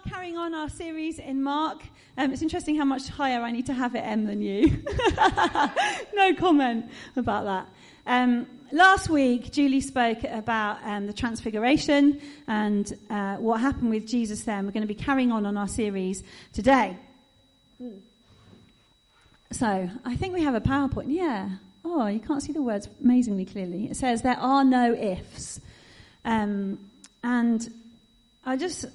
are carrying on our series in Mark. Um, it's interesting how much higher I need to have it, M, than you. no comment about that. Um, last week, Julie spoke about um, the Transfiguration and uh, what happened with Jesus there. And we're going to be carrying on on our series today. So, I think we have a PowerPoint. Yeah. Oh, you can't see the words amazingly clearly. It says there are no ifs. Um, and I just,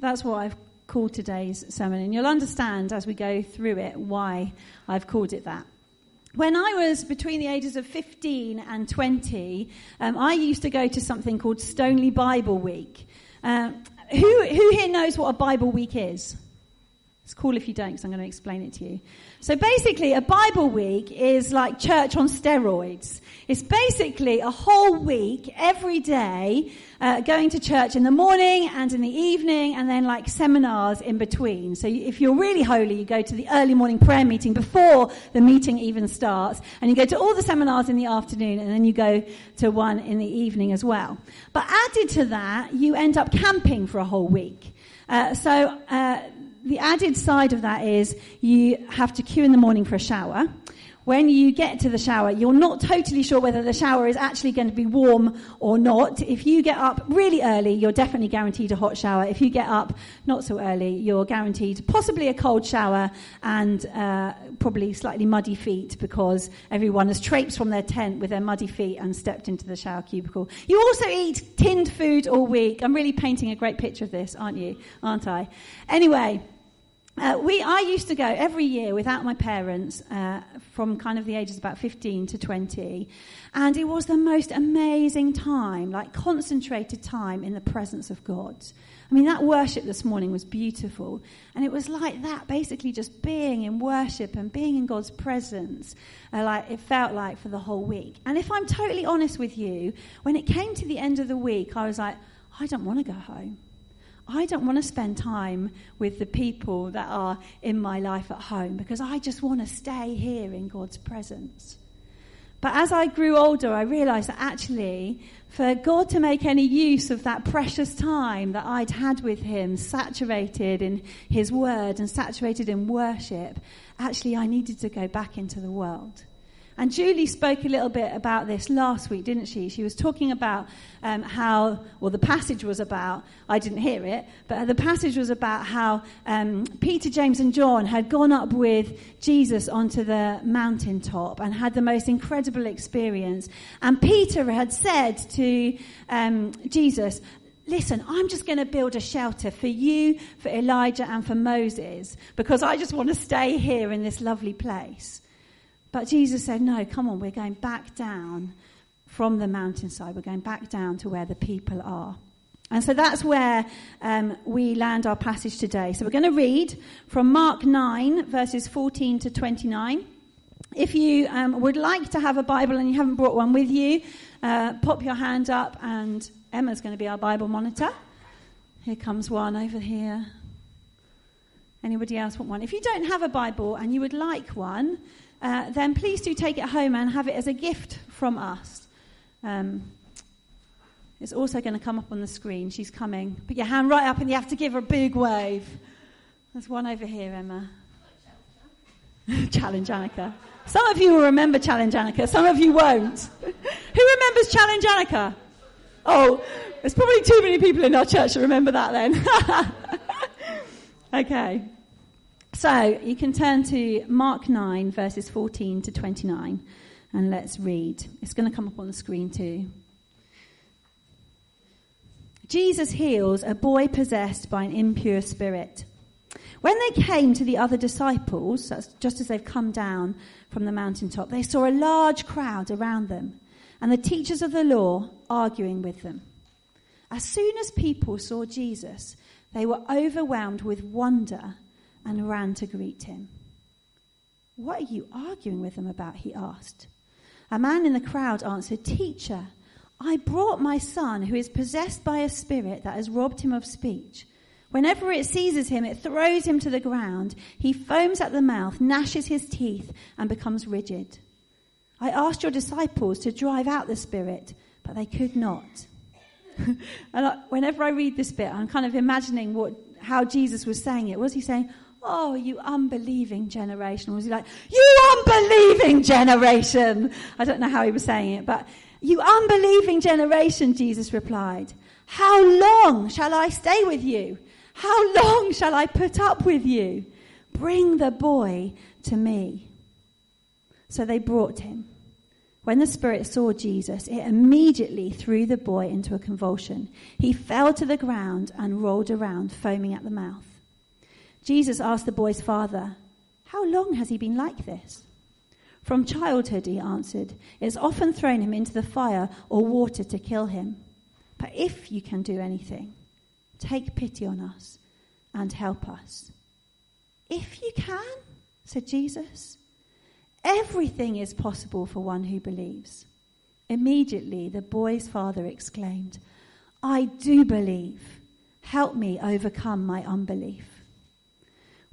that's what I've called today's sermon. And you'll understand as we go through it why I've called it that. When I was between the ages of 15 and 20, um, I used to go to something called Stoneleigh Bible Week. Uh, who, who here knows what a Bible week is? It's cool if you don't, because I'm going to explain it to you. So basically, a Bible week is like church on steroids. It's basically a whole week, every day, uh, going to church in the morning and in the evening, and then like seminars in between. So if you're really holy, you go to the early morning prayer meeting before the meeting even starts, and you go to all the seminars in the afternoon, and then you go to one in the evening as well. But added to that, you end up camping for a whole week. Uh, so uh, the added side of that is you have to queue in the morning for a shower. When you get to the shower, you're not totally sure whether the shower is actually going to be warm or not. If you get up really early, you're definitely guaranteed a hot shower. If you get up not so early, you're guaranteed possibly a cold shower and uh, probably slightly muddy feet because everyone has traipsed from their tent with their muddy feet and stepped into the shower cubicle. You also eat tinned food all week. I'm really painting a great picture of this, aren't you? Aren't I? Anyway. Uh, we, I used to go every year without my parents uh, from kind of the ages about 15 to 20. And it was the most amazing time, like concentrated time in the presence of God. I mean, that worship this morning was beautiful. And it was like that, basically just being in worship and being in God's presence, uh, like it felt like for the whole week. And if I'm totally honest with you, when it came to the end of the week, I was like, I don't want to go home. I don't want to spend time with the people that are in my life at home because I just want to stay here in God's presence. But as I grew older, I realized that actually, for God to make any use of that precious time that I'd had with Him, saturated in His Word and saturated in worship, actually, I needed to go back into the world. And Julie spoke a little bit about this last week, didn't she? She was talking about um, how, well, the passage was about, I didn't hear it, but the passage was about how um, Peter, James, and John had gone up with Jesus onto the mountaintop and had the most incredible experience. And Peter had said to um, Jesus, listen, I'm just going to build a shelter for you, for Elijah, and for Moses, because I just want to stay here in this lovely place. But Jesus said, No, come on, we're going back down from the mountainside. We're going back down to where the people are. And so that's where um, we land our passage today. So we're going to read from Mark 9, verses 14 to 29. If you um, would like to have a Bible and you haven't brought one with you, uh, pop your hand up, and Emma's going to be our Bible monitor. Here comes one over here. Anybody else want one? If you don't have a Bible and you would like one, uh, then please do take it home and have it as a gift from us. Um, it's also going to come up on the screen. She's coming. Put your hand right up and you have to give her a big wave. There's one over here, Emma. Challenge Anneka. Some of you will remember Challenge Anneka, some of you won't. Who remembers Challenge Anneka? Oh, there's probably too many people in our church that remember that then. okay. So you can turn to Mark 9, verses 14 to 29, and let's read. It's going to come up on the screen too. Jesus heals a boy possessed by an impure spirit. When they came to the other disciples, just as they've come down from the mountaintop, they saw a large crowd around them and the teachers of the law arguing with them. As soon as people saw Jesus, they were overwhelmed with wonder and ran to greet him. What are you arguing with them about? he asked. A man in the crowd answered, Teacher, I brought my son who is possessed by a spirit that has robbed him of speech. Whenever it seizes him, it throws him to the ground. He foams at the mouth, gnashes his teeth, and becomes rigid. I asked your disciples to drive out the spirit, but they could not. and I, whenever I read this bit, I'm kind of imagining what how Jesus was saying it. Was he saying, Oh, you unbelieving generation? Or was he like, You unbelieving generation? I don't know how he was saying it, but you unbelieving generation, Jesus replied. How long shall I stay with you? How long shall I put up with you? Bring the boy to me. So they brought him. When the spirit saw Jesus, it immediately threw the boy into a convulsion. He fell to the ground and rolled around, foaming at the mouth. Jesus asked the boy's father, How long has he been like this? From childhood, he answered. It's often thrown him into the fire or water to kill him. But if you can do anything, take pity on us and help us. If you can, said Jesus, everything is possible for one who believes. Immediately, the boy's father exclaimed, I do believe. Help me overcome my unbelief.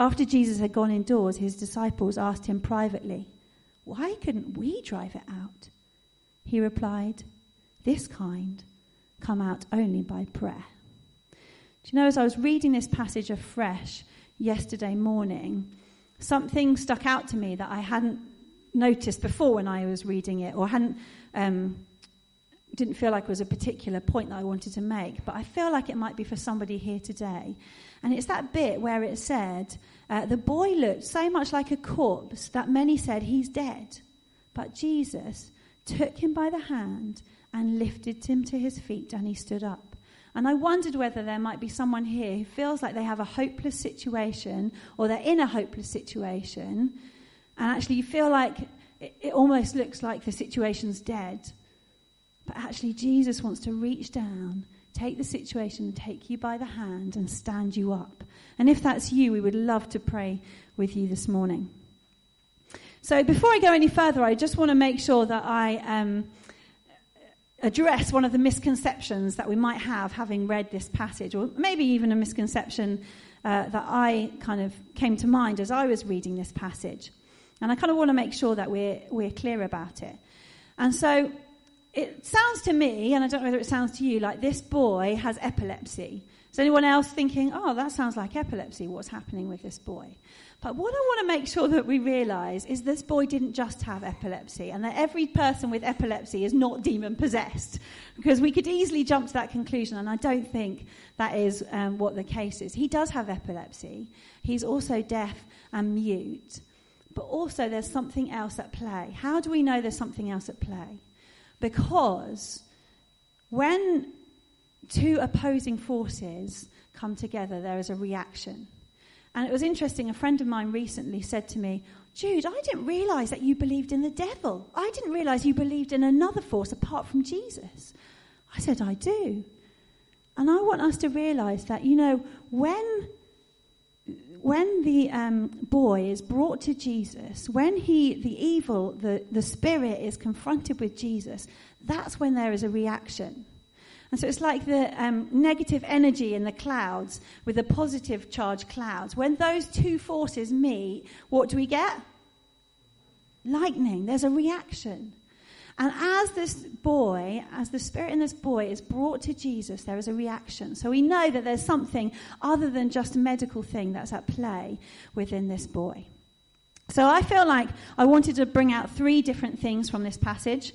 After Jesus had gone indoors, his disciples asked him privately, Why couldn't we drive it out? He replied, This kind come out only by prayer. Do you know, as I was reading this passage afresh yesterday morning, something stuck out to me that I hadn't noticed before when I was reading it, or hadn't um, didn't feel like it was a particular point that I wanted to make, but I feel like it might be for somebody here today. And it's that bit where it said, uh, the boy looked so much like a corpse that many said he's dead. But Jesus took him by the hand and lifted him to his feet, and he stood up. And I wondered whether there might be someone here who feels like they have a hopeless situation or they're in a hopeless situation, and actually you feel like it, it almost looks like the situation's dead. But actually, Jesus wants to reach down take the situation, take you by the hand, and stand you up. And if that's you, we would love to pray with you this morning. So before I go any further, I just want to make sure that I um, address one of the misconceptions that we might have having read this passage, or maybe even a misconception uh, that I kind of came to mind as I was reading this passage. And I kind of want to make sure that we're, we're clear about it. And so it sounds to me, and I don't know whether it sounds to you, like this boy has epilepsy. Is anyone else thinking, oh, that sounds like epilepsy? What's happening with this boy? But what I want to make sure that we realize is this boy didn't just have epilepsy, and that every person with epilepsy is not demon possessed. Because we could easily jump to that conclusion, and I don't think that is um, what the case is. He does have epilepsy, he's also deaf and mute. But also, there's something else at play. How do we know there's something else at play? Because when two opposing forces come together, there is a reaction. And it was interesting, a friend of mine recently said to me, Jude, I didn't realize that you believed in the devil. I didn't realize you believed in another force apart from Jesus. I said, I do. And I want us to realize that, you know, when when the um, boy is brought to Jesus, when he, the evil, the, the spirit is confronted with Jesus, that's when there is a reaction. And so it's like the um, negative energy in the clouds with the positive charge clouds. When those two forces meet, what do we get? Lightning. There's a reaction. And as this boy, as the spirit in this boy is brought to Jesus, there is a reaction. So we know that there's something other than just a medical thing that's at play within this boy. So I feel like I wanted to bring out three different things from this passage.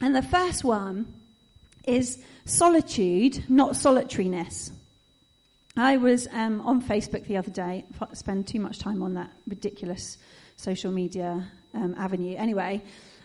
And the first one is solitude, not solitariness. I was um, on Facebook the other day, spend too much time on that ridiculous social media um, avenue anyway.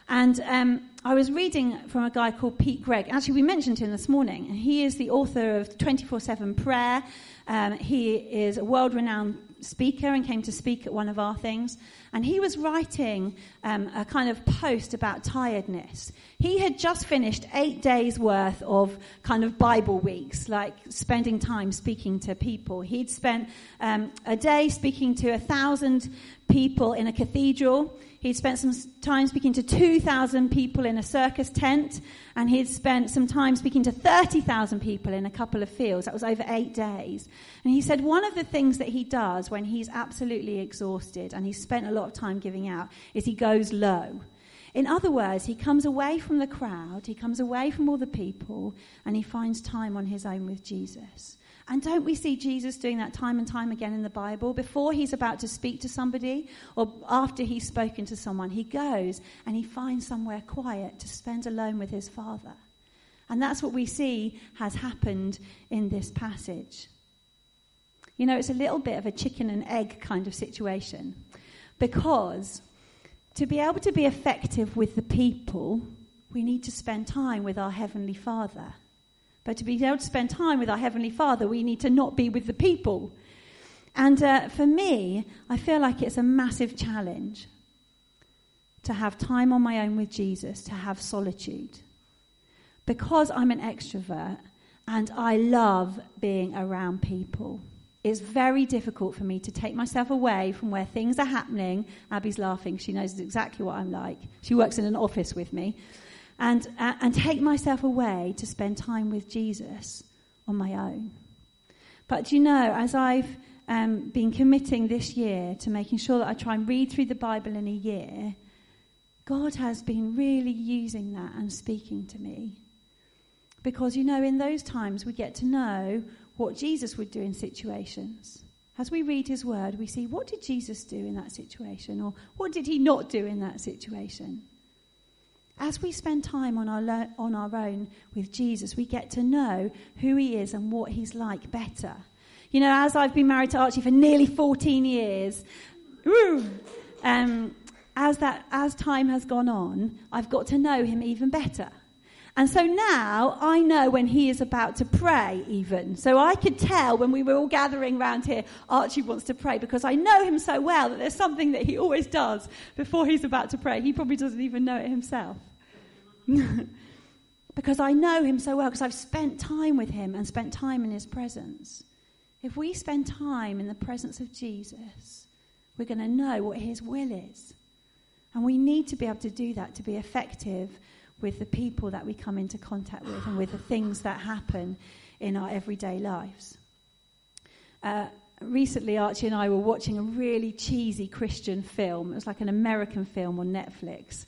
And um, I was reading from a guy called Pete Greig. Actually, we mentioned him this morning. He is the author of 24 7 Prayer. Um, he is a world renowned speaker and came to speak at one of our things. And he was writing um, a kind of post about tiredness. He had just finished eight days worth of kind of Bible weeks, like spending time speaking to people. He'd spent um, a day speaking to a thousand people in a cathedral. He'd spent some time speaking to 2,000 people in a circus tent, and he'd spent some time speaking to 30,000 people in a couple of fields. That was over eight days. And he said one of the things that he does when he's absolutely exhausted and he's spent a lot of time giving out is he goes low. In other words, he comes away from the crowd, he comes away from all the people, and he finds time on his own with Jesus. And don't we see Jesus doing that time and time again in the Bible? Before he's about to speak to somebody or after he's spoken to someone, he goes and he finds somewhere quiet to spend alone with his Father. And that's what we see has happened in this passage. You know, it's a little bit of a chicken and egg kind of situation because to be able to be effective with the people, we need to spend time with our Heavenly Father. But to be able to spend time with our Heavenly Father, we need to not be with the people. And uh, for me, I feel like it's a massive challenge to have time on my own with Jesus, to have solitude. Because I'm an extrovert and I love being around people, it's very difficult for me to take myself away from where things are happening. Abby's laughing. She knows exactly what I'm like. She works in an office with me and, uh, and take myself away to spend time with Jesus on my own. But you know, as I've um, been committing this year to making sure that I try and read through the Bible in a year, God has been really using that and speaking to me. Because, you know, in those times we get to know what Jesus would do in situations. As we read his word, we see what did Jesus do in that situation or what did he not do in that situation. As we spend time on our, lo- on our own with Jesus, we get to know who he is and what he's like better. You know, as I've been married to Archie for nearly 14 years, um, as, that, as time has gone on, I've got to know him even better. And so now I know when he is about to pray, even. So I could tell when we were all gathering around here, Archie wants to pray because I know him so well that there's something that he always does before he's about to pray. He probably doesn't even know it himself. because I know him so well, because I've spent time with him and spent time in his presence. If we spend time in the presence of Jesus, we're going to know what his will is. And we need to be able to do that to be effective with the people that we come into contact with and with the things that happen in our everyday lives. Uh, recently, Archie and I were watching a really cheesy Christian film. It was like an American film on Netflix.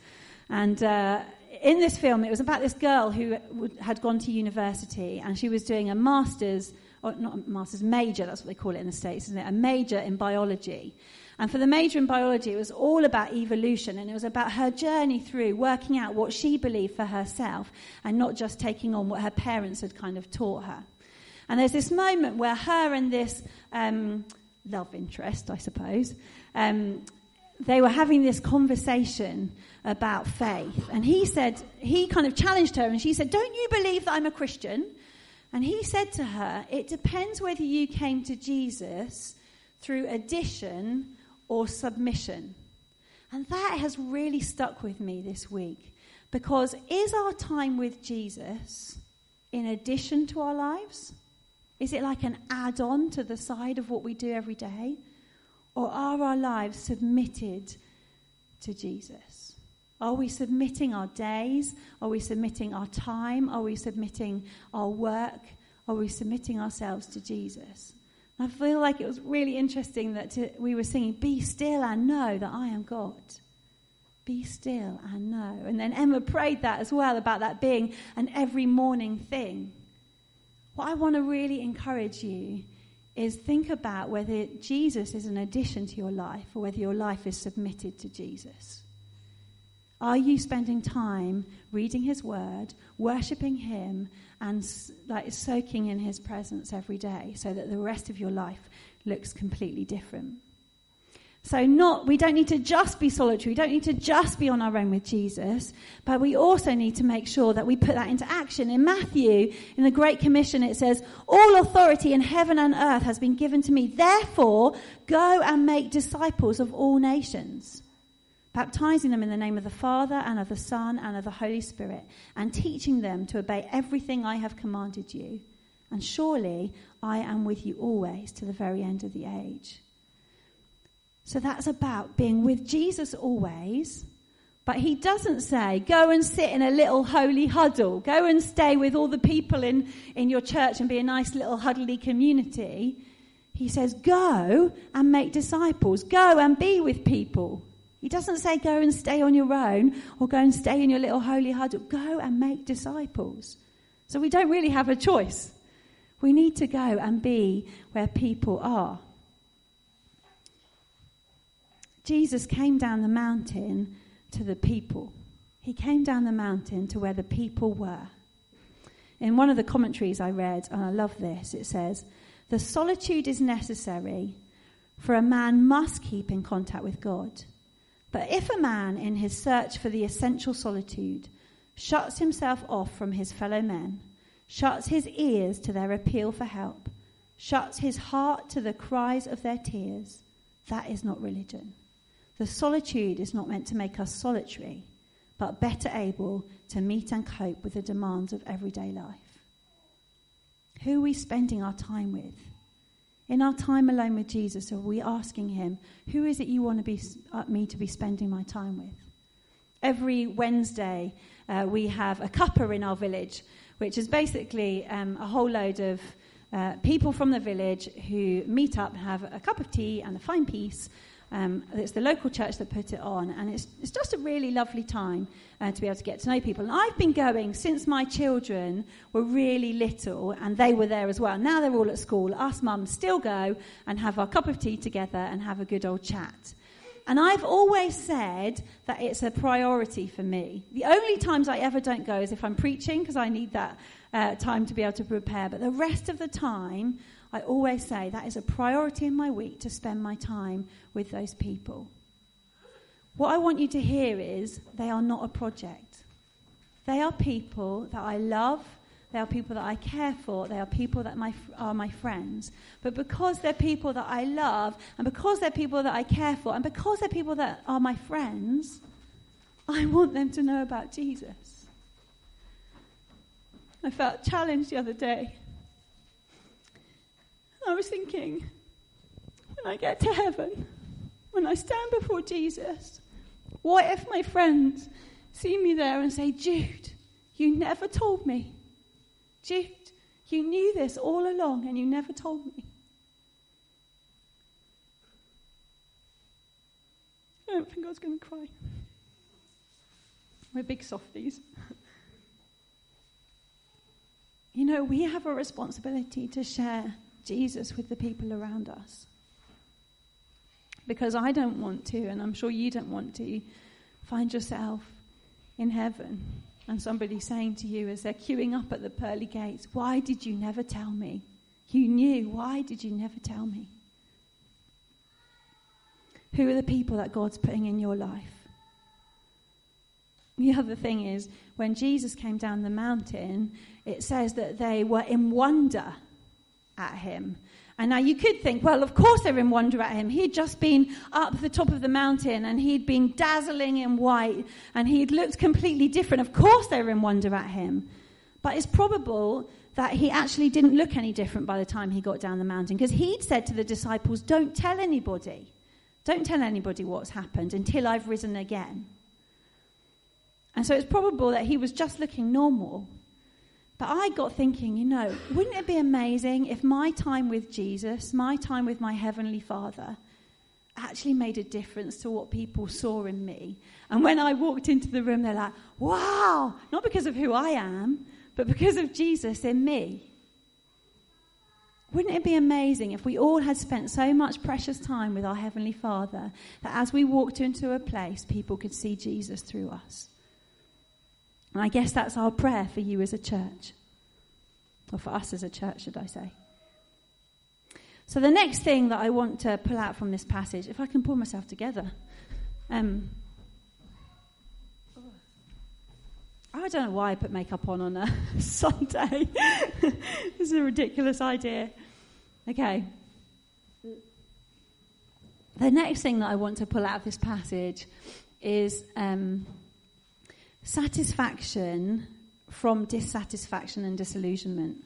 And uh, in this film, it was about this girl who had gone to university and she was doing a master's, or not a master's, major, that's what they call it in the States, isn't it? A major in biology. And for the major in biology, it was all about evolution and it was about her journey through working out what she believed for herself and not just taking on what her parents had kind of taught her. And there's this moment where her and this um, love interest, I suppose, um, they were having this conversation about faith. And he said, he kind of challenged her and she said, Don't you believe that I'm a Christian? And he said to her, It depends whether you came to Jesus through addition or submission. And that has really stuck with me this week because is our time with Jesus in addition to our lives? Is it like an add on to the side of what we do every day? Or are our lives submitted to Jesus? Are we submitting our days? Are we submitting our time? Are we submitting our work? Are we submitting ourselves to Jesus? I feel like it was really interesting that to, we were singing, Be still and know that I am God. Be still and know. And then Emma prayed that as well about that being an every morning thing. What I want to really encourage you is think about whether Jesus is an addition to your life or whether your life is submitted to Jesus. Are you spending time reading His Word, worshipping Him, and like soaking in His presence every day, so that the rest of your life looks completely different? So not, we don't need to just be solitary. We don't need to just be on our own with Jesus, but we also need to make sure that we put that into action. In Matthew, in the Great Commission, it says, all authority in heaven and earth has been given to me. Therefore, go and make disciples of all nations, baptizing them in the name of the Father and of the Son and of the Holy Spirit and teaching them to obey everything I have commanded you. And surely I am with you always to the very end of the age. So that's about being with Jesus always. But he doesn't say, go and sit in a little holy huddle. Go and stay with all the people in, in your church and be a nice little huddly community. He says, go and make disciples. Go and be with people. He doesn't say, go and stay on your own or go and stay in your little holy huddle. Go and make disciples. So we don't really have a choice. We need to go and be where people are. Jesus came down the mountain to the people. He came down the mountain to where the people were. In one of the commentaries I read, and I love this, it says, The solitude is necessary, for a man must keep in contact with God. But if a man, in his search for the essential solitude, shuts himself off from his fellow men, shuts his ears to their appeal for help, shuts his heart to the cries of their tears, that is not religion. The solitude is not meant to make us solitary, but better able to meet and cope with the demands of everyday life. Who are we spending our time with? In our time alone with Jesus, are we asking Him, Who is it you want to be, uh, me to be spending my time with? Every Wednesday, uh, we have a cuppa in our village, which is basically um, a whole load of uh, people from the village who meet up have a cup of tea and a fine piece um, it's the local church that put it on, and it's, it's just a really lovely time uh, to be able to get to know people. And I've been going since my children were really little, and they were there as well. Now they're all at school. Us mums still go and have our cup of tea together and have a good old chat. And I've always said that it's a priority for me. The only times I ever don't go is if I'm preaching, because I need that uh, time to be able to prepare. But the rest of the time, I always say that is a priority in my week to spend my time with those people. What I want you to hear is they are not a project. They are people that I love. They are people that I care for. They are people that my, are my friends. But because they're people that I love, and because they're people that I care for, and because they're people that are my friends, I want them to know about Jesus. I felt challenged the other day I was thinking, when I get to heaven, when I stand before Jesus, what if my friends see me there and say, Jude, you never told me? Jude, you knew this all along and you never told me. I don't think I was going to cry. We're big softies. you know, we have a responsibility to share Jesus with the people around us. Because I don't want to, and I'm sure you don't want to, find yourself in heaven and somebody saying to you as they're queuing up at the pearly gates, Why did you never tell me? You knew. Why did you never tell me? Who are the people that God's putting in your life? The other thing is, when Jesus came down the mountain, it says that they were in wonder at him. And now you could think, well, of course they're in wonder at him. He'd just been up the top of the mountain and he'd been dazzling in white and he'd looked completely different. Of course they're in wonder at him. But it's probable that he actually didn't look any different by the time he got down the mountain because he'd said to the disciples, don't tell anybody. Don't tell anybody what's happened until I've risen again. And so it's probable that he was just looking normal. But I got thinking, you know, wouldn't it be amazing if my time with Jesus, my time with my Heavenly Father, actually made a difference to what people saw in me? And when I walked into the room, they're like, wow, not because of who I am, but because of Jesus in me. Wouldn't it be amazing if we all had spent so much precious time with our Heavenly Father that as we walked into a place, people could see Jesus through us? And I guess that's our prayer for you as a church, or for us as a church, should I say. So, the next thing that I want to pull out from this passage, if I can pull myself together, um, I don't know why I put makeup on on a Sunday. this is a ridiculous idea. Okay. The next thing that I want to pull out of this passage is um, satisfaction from dissatisfaction and disillusionment.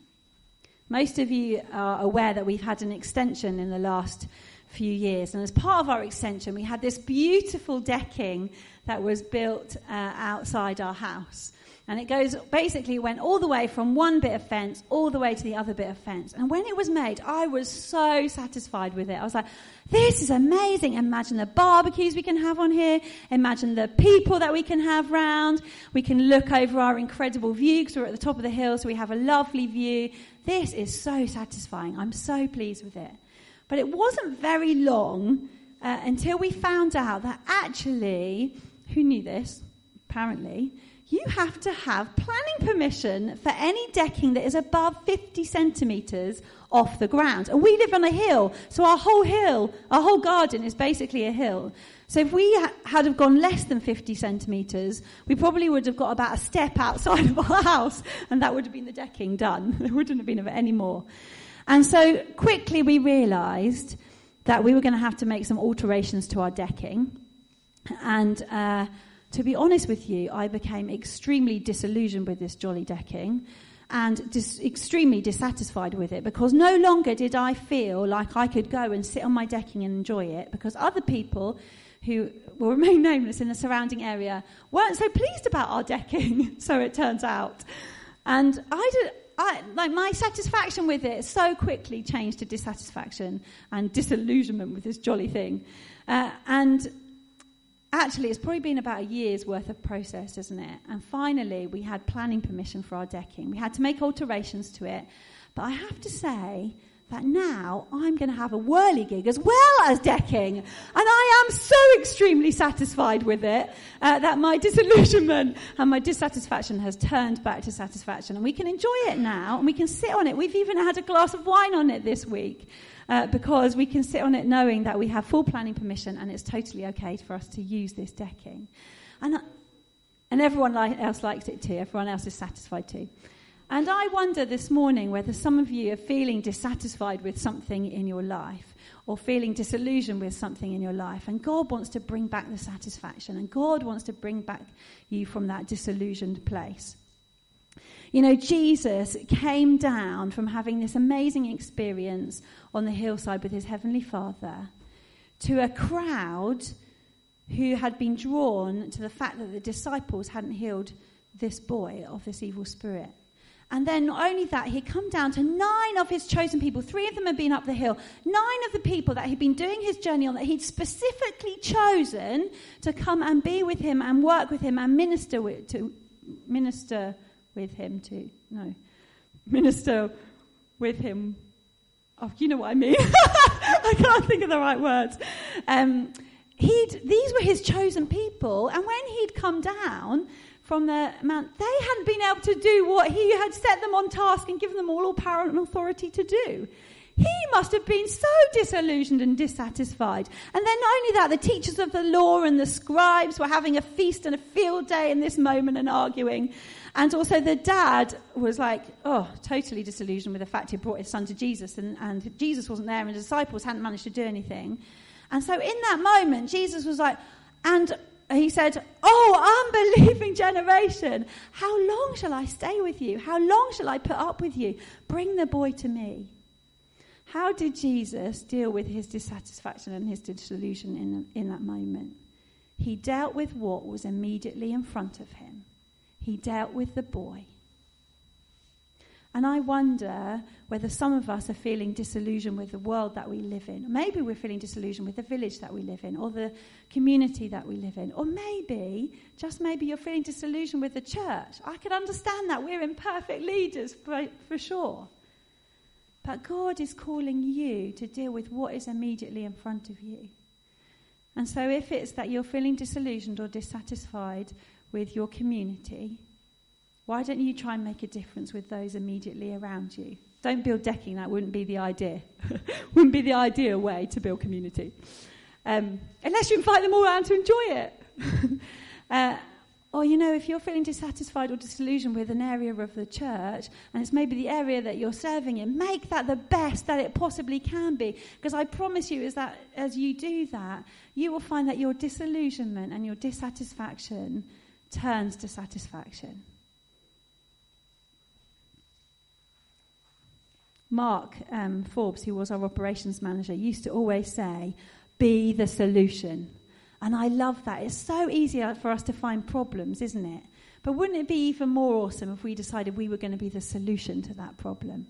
Most of you are aware that we've had an extension in the last few years, and as part of our extension, we had this beautiful decking that was built uh, outside our house. And it goes, basically went all the way from one bit of fence all the way to the other bit of fence. And when it was made, I was so satisfied with it. I was like, this is amazing. Imagine the barbecues we can have on here. Imagine the people that we can have round. We can look over our incredible view because we're at the top of the hill, so we have a lovely view. This is so satisfying. I'm so pleased with it. But it wasn't very long uh, until we found out that actually, who knew this? Apparently, you have to have planning permission for any decking that is above 50 centimetres off the ground. And we live on a hill, so our whole hill, our whole garden is basically a hill. So if we had have gone less than 50 centimetres, we probably would have got about a step outside of our house, and that would have been the decking done. There wouldn't have been any more. And so quickly we realised that we were going to have to make some alterations to our decking. And uh, to be honest with you, I became extremely disillusioned with this jolly decking and dis- extremely dissatisfied with it because no longer did I feel like I could go and sit on my decking and enjoy it because other people who will remain nameless in the surrounding area weren't so pleased about our decking, so it turns out. And I did, I, like my satisfaction with it so quickly changed to dissatisfaction and disillusionment with this jolly thing. Uh, and actually, it's probably been about a year's worth of process, isn't it? And finally, we had planning permission for our decking. We had to make alterations to it. But I have to say that now I'm going to have a whirligig as well as decking. And I am so extremely satisfied with it uh, that my disillusionment and my dissatisfaction has turned back to satisfaction. And we can enjoy it now and we can sit on it. We've even had a glass of wine on it this week uh, because we can sit on it knowing that we have full planning permission and it's totally okay for us to use this decking. And, uh, and everyone else likes it too, everyone else is satisfied too. And I wonder this morning whether some of you are feeling dissatisfied with something in your life or feeling disillusioned with something in your life. And God wants to bring back the satisfaction, and God wants to bring back you from that disillusioned place. You know, Jesus came down from having this amazing experience on the hillside with his heavenly Father to a crowd who had been drawn to the fact that the disciples hadn't healed this boy of this evil spirit. And then not only that, he'd come down to nine of his chosen people. Three of them had been up the hill. Nine of the people that he'd been doing his journey on, that he'd specifically chosen to come and be with him and work with him and minister with, to minister with him to no minister with him. Oh, you know what I mean. I can't think of the right words. Um, he'd, these were his chosen people, and when he'd come down from the mount, they hadn't been able to do what he had set them on task and given them all, all power and authority to do. He must have been so disillusioned and dissatisfied. And then not only that, the teachers of the law and the scribes were having a feast and a field day in this moment and arguing. And also the dad was like, oh, totally disillusioned with the fact he brought his son to Jesus and, and Jesus wasn't there and the disciples hadn't managed to do anything. And so in that moment, Jesus was like, and he said, Oh, unbelieving generation, how long shall I stay with you? How long shall I put up with you? Bring the boy to me. How did Jesus deal with his dissatisfaction and his disillusion in, in that moment? He dealt with what was immediately in front of him. He dealt with the boy. And I wonder whether some of us are feeling disillusioned with the world that we live in. Maybe we're feeling disillusioned with the village that we live in or the community that we live in. Or maybe, just maybe, you're feeling disillusioned with the church. I can understand that. We're imperfect leaders for, for sure. But God is calling you to deal with what is immediately in front of you. And so, if it's that you're feeling disillusioned or dissatisfied with your community, why don't you try and make a difference with those immediately around you? Don't build decking, that wouldn't be the idea. wouldn't be the ideal way to build community. Um, unless you invite them all around to enjoy it. uh, or, you know, if you're feeling dissatisfied or disillusioned with an area of the church, and it's maybe the area that you're serving in, make that the best that it possibly can be. Because I promise you, is that as you do that, you will find that your disillusionment and your dissatisfaction turns to satisfaction. Mark um, Forbes, who was our operations manager, used to always say, Be the solution. And I love that. It's so easy for us to find problems, isn't it? But wouldn't it be even more awesome if we decided we were going to be the solution to that problem?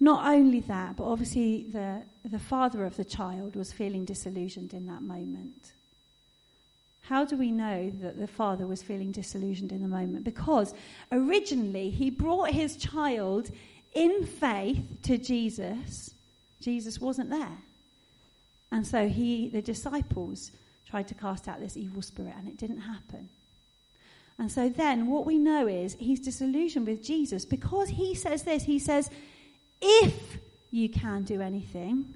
Not only that, but obviously the, the father of the child was feeling disillusioned in that moment. How do we know that the father was feeling disillusioned in the moment? Because originally he brought his child in faith to Jesus. Jesus wasn't there. And so he, the disciples tried to cast out this evil spirit, and it didn't happen. And so then what we know is he's disillusioned with Jesus because he says this. He says, If you can do anything,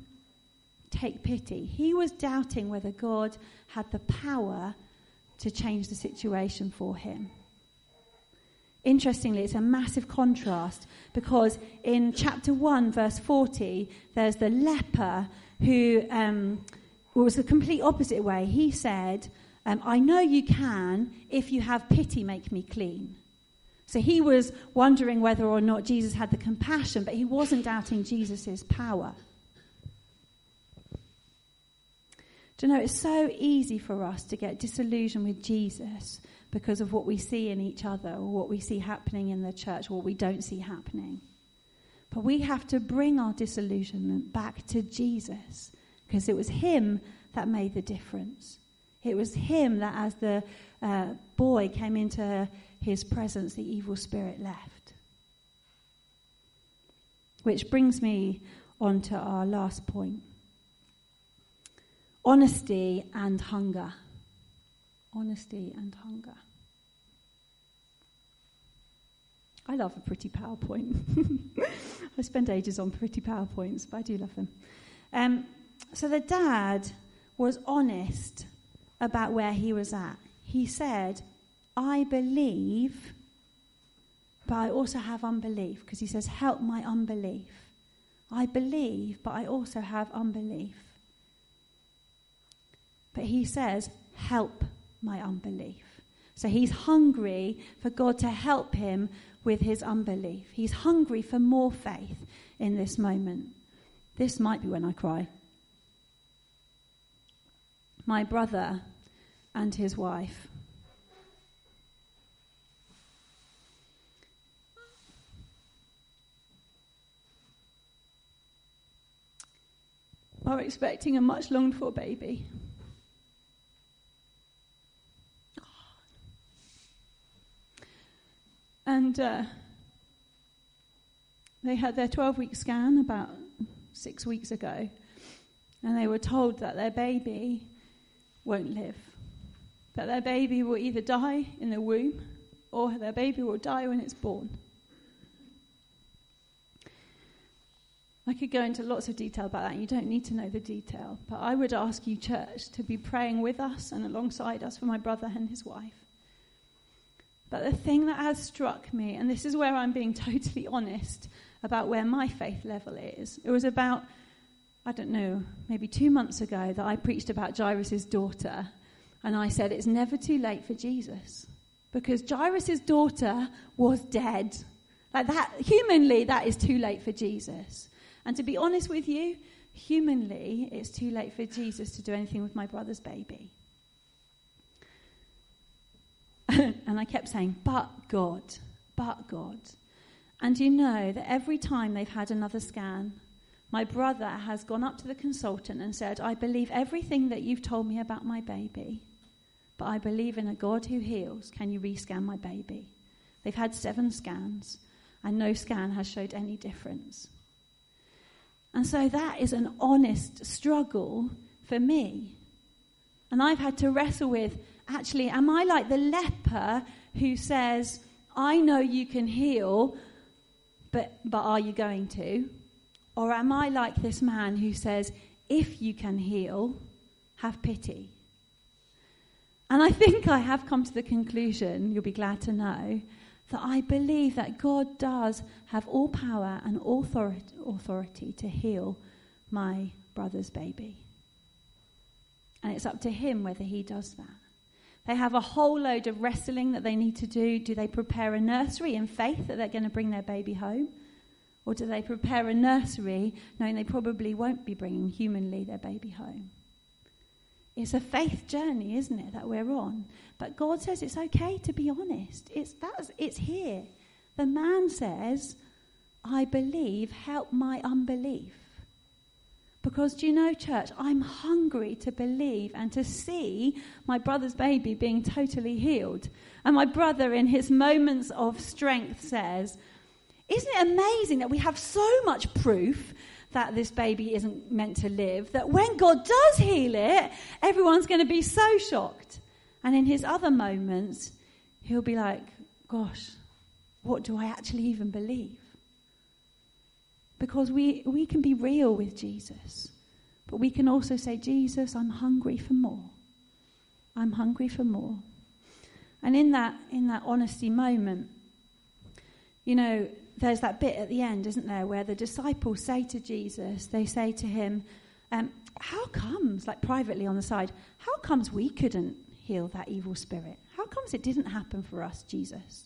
take pity. He was doubting whether God had the power to change the situation for him. Interestingly, it's a massive contrast because in chapter 1, verse 40, there's the leper who um, was the complete opposite way. He said, um, I know you can, if you have pity, make me clean. So he was wondering whether or not Jesus had the compassion, but he wasn't doubting Jesus' power. Do you know, it's so easy for us to get disillusioned with Jesus because of what we see in each other or what we see happening in the church or what we don't see happening. But we have to bring our disillusionment back to Jesus because it was Him that made the difference. It was Him that, as the uh, boy came into His presence, the evil spirit left. Which brings me on to our last point honesty and hunger. Honesty and hunger. I love a pretty PowerPoint. I spend ages on pretty PowerPoints, but I do love them. Um, so the dad was honest about where he was at. He said, I believe, but I also have unbelief. Because he says, Help my unbelief. I believe, but I also have unbelief. But he says, Help my unbelief. So he's hungry for God to help him with his unbelief. He's hungry for more faith in this moment. This might be when I cry. My brother and his wife. Are expecting a much longed for baby. And uh, they had their 12 week scan about six weeks ago, and they were told that their baby won't live. That their baby will either die in the womb or their baby will die when it's born. I could go into lots of detail about that. You don't need to know the detail. But I would ask you, church, to be praying with us and alongside us for my brother and his wife. But the thing that has struck me, and this is where I'm being totally honest about where my faith level is, it was about, I don't know, maybe two months ago that I preached about Jairus' daughter. And I said, it's never too late for Jesus. Because Jairus' daughter was dead. Like that, humanly, that is too late for Jesus. And to be honest with you, humanly, it's too late for Jesus to do anything with my brother's baby. and I kept saying, but God, but God. And you know that every time they've had another scan, my brother has gone up to the consultant and said, I believe everything that you've told me about my baby, but I believe in a God who heals. Can you rescan my baby? They've had seven scans, and no scan has showed any difference. And so that is an honest struggle for me. And I've had to wrestle with actually, am I like the leper who says, I know you can heal, but, but are you going to? Or am I like this man who says, if you can heal, have pity? And I think I have come to the conclusion, you'll be glad to know, that I believe that God does have all power and authority to heal my brother's baby. And it's up to him whether he does that. They have a whole load of wrestling that they need to do. Do they prepare a nursery in faith that they're going to bring their baby home? Or do they prepare a nursery knowing they probably won't be bringing humanly their baby home? It's a faith journey, isn't it, that we're on? But God says it's okay to be honest. It's, that's, it's here. The man says, I believe, help my unbelief. Because do you know, church, I'm hungry to believe and to see my brother's baby being totally healed. And my brother, in his moments of strength, says, Isn't it amazing that we have so much proof that this baby isn't meant to live, that when God does heal it, everyone's going to be so shocked. And in his other moments, he'll be like, gosh, what do I actually even believe? Because we, we can be real with Jesus, but we can also say, Jesus, I'm hungry for more. I'm hungry for more. And in that, in that honesty moment, you know, there's that bit at the end, isn't there, where the disciples say to Jesus, they say to him, um, How comes, like privately on the side, how comes we couldn't heal that evil spirit? How comes it didn't happen for us, Jesus?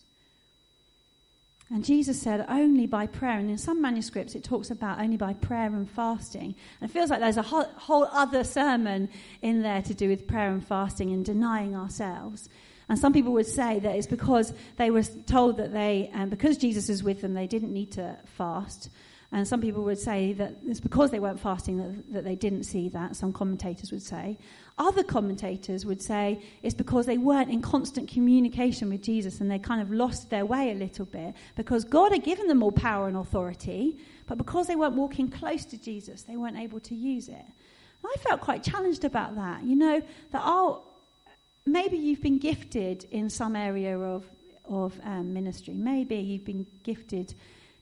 And Jesus said, only by prayer. And in some manuscripts, it talks about only by prayer and fasting. And it feels like there's a whole, whole other sermon in there to do with prayer and fasting and denying ourselves. And some people would say that it's because they were told that they, um, because Jesus is with them, they didn't need to fast. And some people would say that it's because they weren't fasting that, that they didn't see that, some commentators would say. Other commentators would say it's because they weren't in constant communication with Jesus and they kind of lost their way a little bit because God had given them all power and authority, but because they weren't walking close to Jesus, they weren't able to use it. And I felt quite challenged about that. You know, that our, maybe you've been gifted in some area of, of um, ministry. Maybe you've been gifted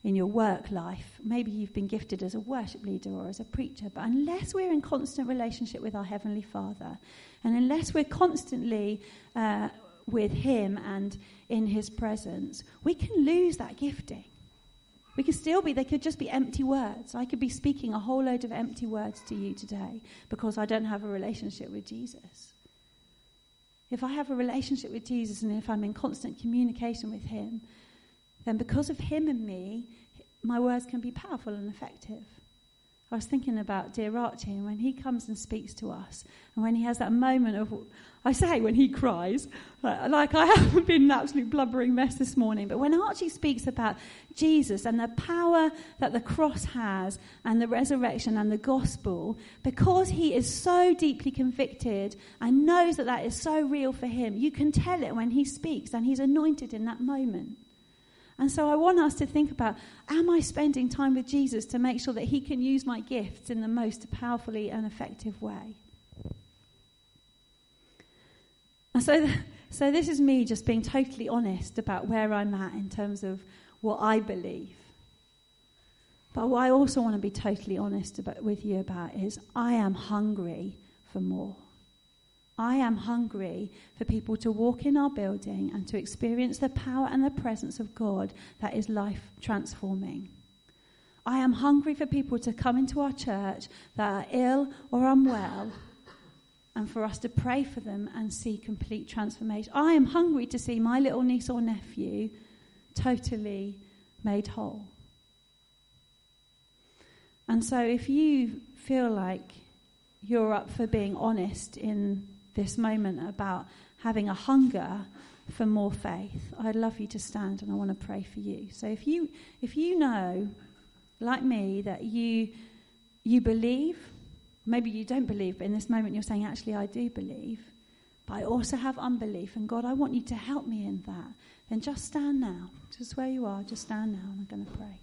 in your work life. Maybe you've been gifted as a worship leader or as a preacher. But unless we're in constant relationship with our Heavenly Father, and unless we're constantly uh, with Him and in His presence, we can lose that gifting. We could still be, they could just be empty words. I could be speaking a whole load of empty words to you today because I don't have a relationship with Jesus. If I have a relationship with Jesus and if I'm in constant communication with Him, then because of Him and me, my words can be powerful and effective. I was thinking about dear Archie, and when he comes and speaks to us, and when he has that moment of, I say, when he cries, uh, like I haven't been an absolute blubbering mess this morning, but when Archie speaks about Jesus and the power that the cross has, and the resurrection and the gospel, because he is so deeply convicted and knows that that is so real for him, you can tell it when he speaks, and he's anointed in that moment. And so I want us to think about am I spending time with Jesus to make sure that he can use my gifts in the most powerfully and effective way? And so, so this is me just being totally honest about where I'm at in terms of what I believe. But what I also want to be totally honest about, with you about is I am hungry for more. I am hungry for people to walk in our building and to experience the power and the presence of God that is life transforming. I am hungry for people to come into our church that are ill or unwell and for us to pray for them and see complete transformation. I am hungry to see my little niece or nephew totally made whole. And so if you feel like you're up for being honest in this moment about having a hunger for more faith, I'd love you to stand and I want to pray for you. So if you if you know, like me, that you you believe, maybe you don't believe, but in this moment you're saying, actually I do believe, but I also have unbelief, and God, I want you to help me in that, then just stand now. Just where you are, just stand now, and I'm going to pray.